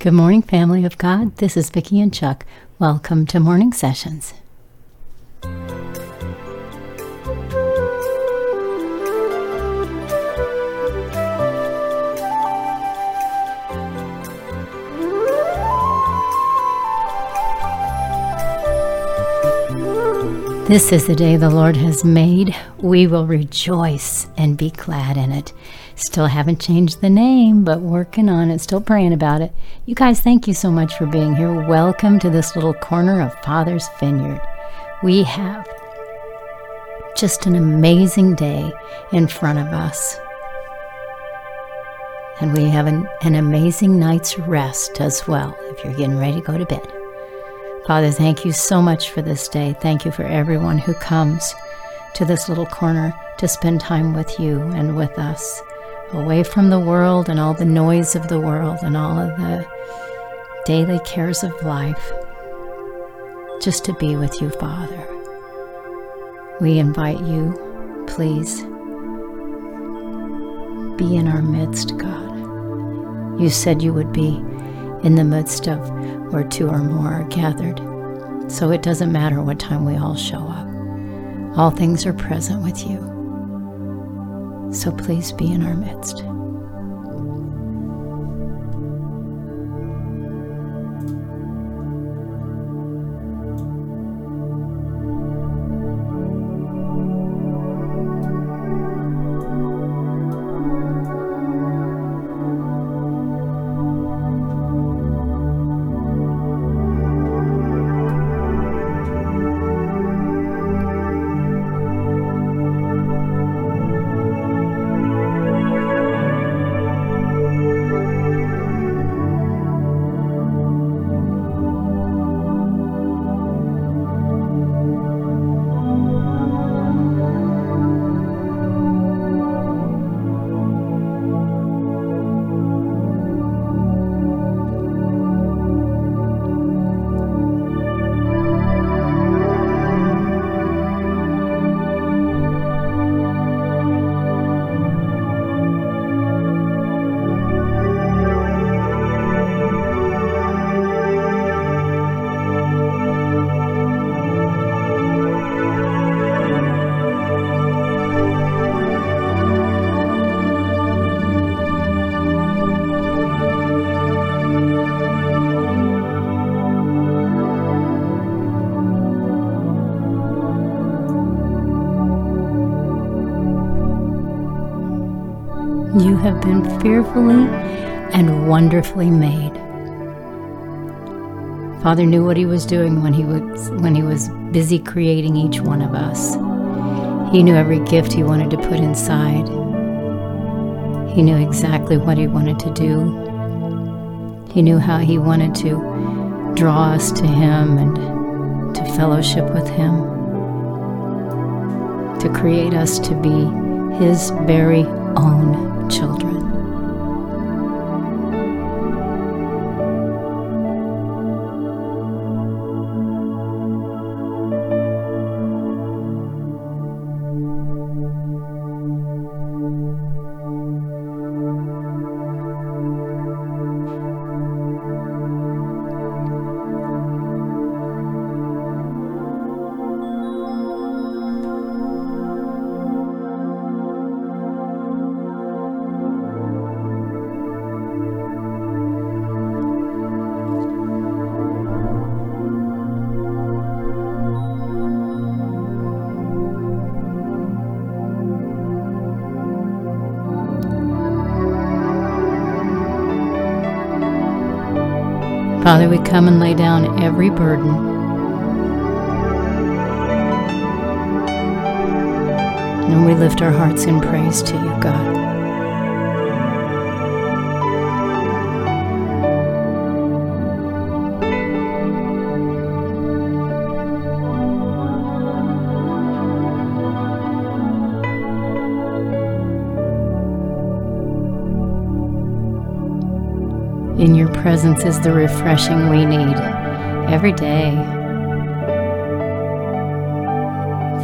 Good morning, family of God. This is Vicki and Chuck. Welcome to Morning Sessions. This is the day the Lord has made. We will rejoice and be glad in it. Still haven't changed the name, but working on it, still praying about it. You guys, thank you so much for being here. Welcome to this little corner of Father's Vineyard. We have just an amazing day in front of us. And we have an, an amazing night's rest as well if you're getting ready to go to bed. Father, thank you so much for this day. Thank you for everyone who comes to this little corner to spend time with you and with us, away from the world and all the noise of the world and all of the daily cares of life, just to be with you, Father. We invite you, please, be in our midst, God. You said you would be in the midst of where two or more are gathered. So it doesn't matter what time we all show up. All things are present with you. So please be in our midst. Have been fearfully and wonderfully made. Father knew what he was doing when he was when he was busy creating each one of us. He knew every gift he wanted to put inside. He knew exactly what he wanted to do. He knew how he wanted to draw us to him and to fellowship with him. To create us to be his very own children. Father, we come and lay down every burden. And we lift our hearts in praise to you, God. In your presence is the refreshing we need every day.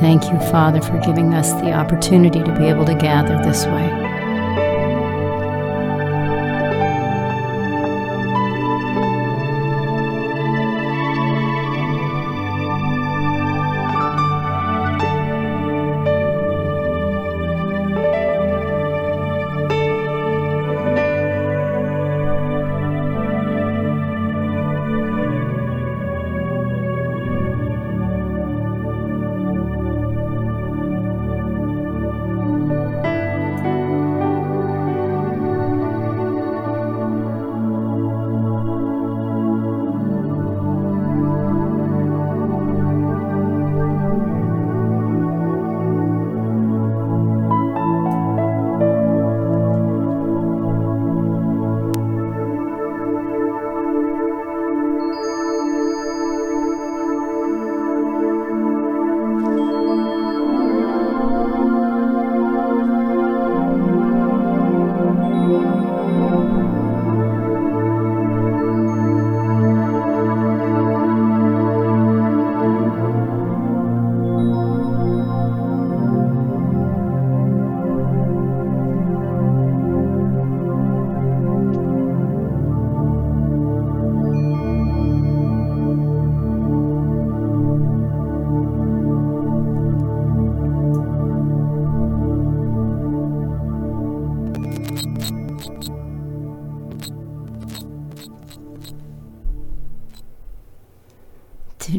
Thank you, Father, for giving us the opportunity to be able to gather this way.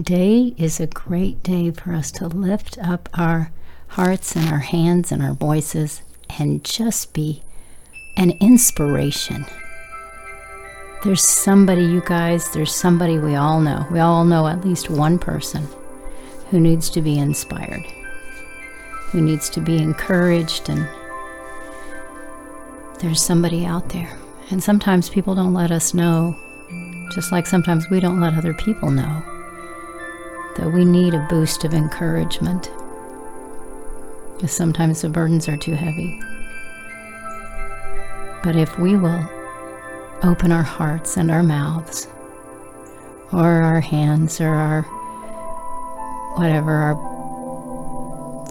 Today is a great day for us to lift up our hearts and our hands and our voices and just be an inspiration. There's somebody, you guys, there's somebody we all know. We all know at least one person who needs to be inspired, who needs to be encouraged, and there's somebody out there. And sometimes people don't let us know, just like sometimes we don't let other people know, that we need a boost of encouragement. Because sometimes the burdens are too heavy. But if we will open our hearts and our mouths, or our hands, or our whatever, our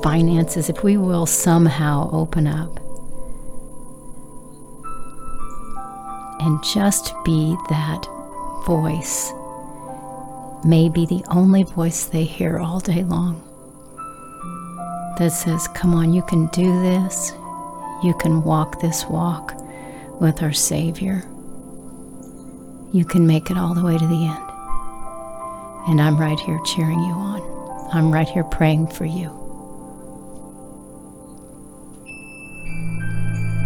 finances, if we will somehow open up and just be that voice, maybe the only voice they hear all day long that says, Come on, you can do this. You can walk this walk with our Savior. You can make it all the way to the end. And I'm right here cheering you on. I'm right here praying for you.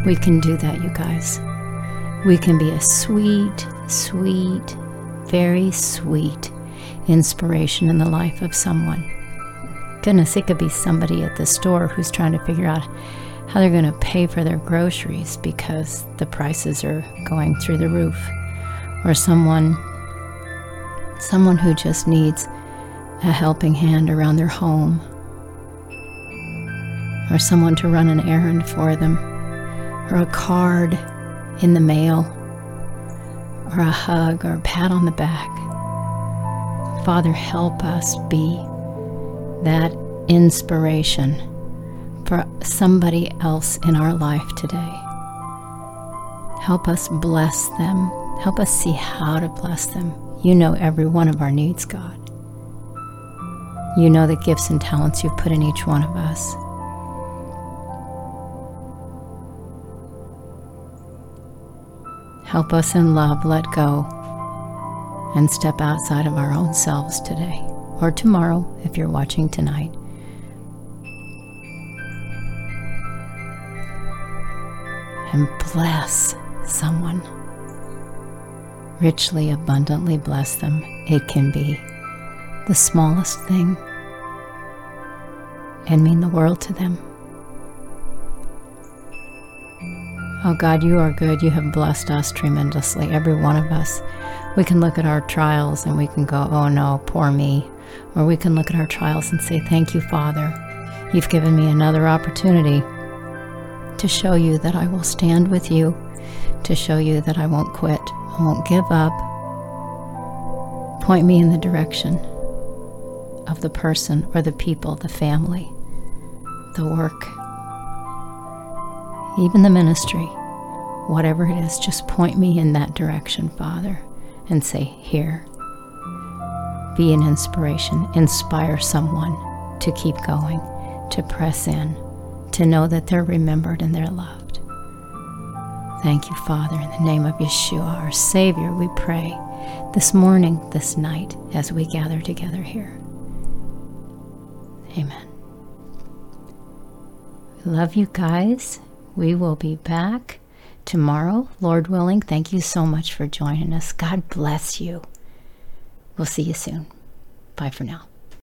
We can do that, you guys. We can be a sweet, sweet, very sweet inspiration in the life of someone. Goodness, it could be somebody at the store who's trying to figure out how they're going to pay for their groceries because the prices are going through the roof. Or someone someone who just needs a helping hand around their home. Or someone to run an errand for them. Or a card in the mail. Or a hug or a pat on the back. Father, help us be that inspiration for somebody else in our life today. Help us bless them. Help us see how to bless them. You know every one of our needs, God. You know the gifts and talents you've put in each one of us. Help us in love let go and step outside of our own selves today or tomorrow if you're watching tonight. And bless someone. Richly, abundantly bless them. It can be the smallest thing and mean the world to them. Oh God, you are good. You have blessed us tremendously, every one of us. We can look at our trials and we can go, oh no, poor me. Or we can look at our trials and say, thank you, Father. You've given me another opportunity to show you that I will stand with you, to show you that I won't quit, I won't give up. Point me in the direction of the person or the people, the family, the work, even the ministry, whatever it is, just point me in that direction, Father, and say, Here. Be an inspiration, inspire someone to keep going, to press in, to know that they're remembered and they're loved. Thank you, Father, in the name of Yeshua, our Savior, we pray this morning, this night, as we gather together here. Amen. We love you guys. We will be back tomorrow, Lord willing. Thank you so much for joining us. God bless you. We'll see you soon. Bye for now.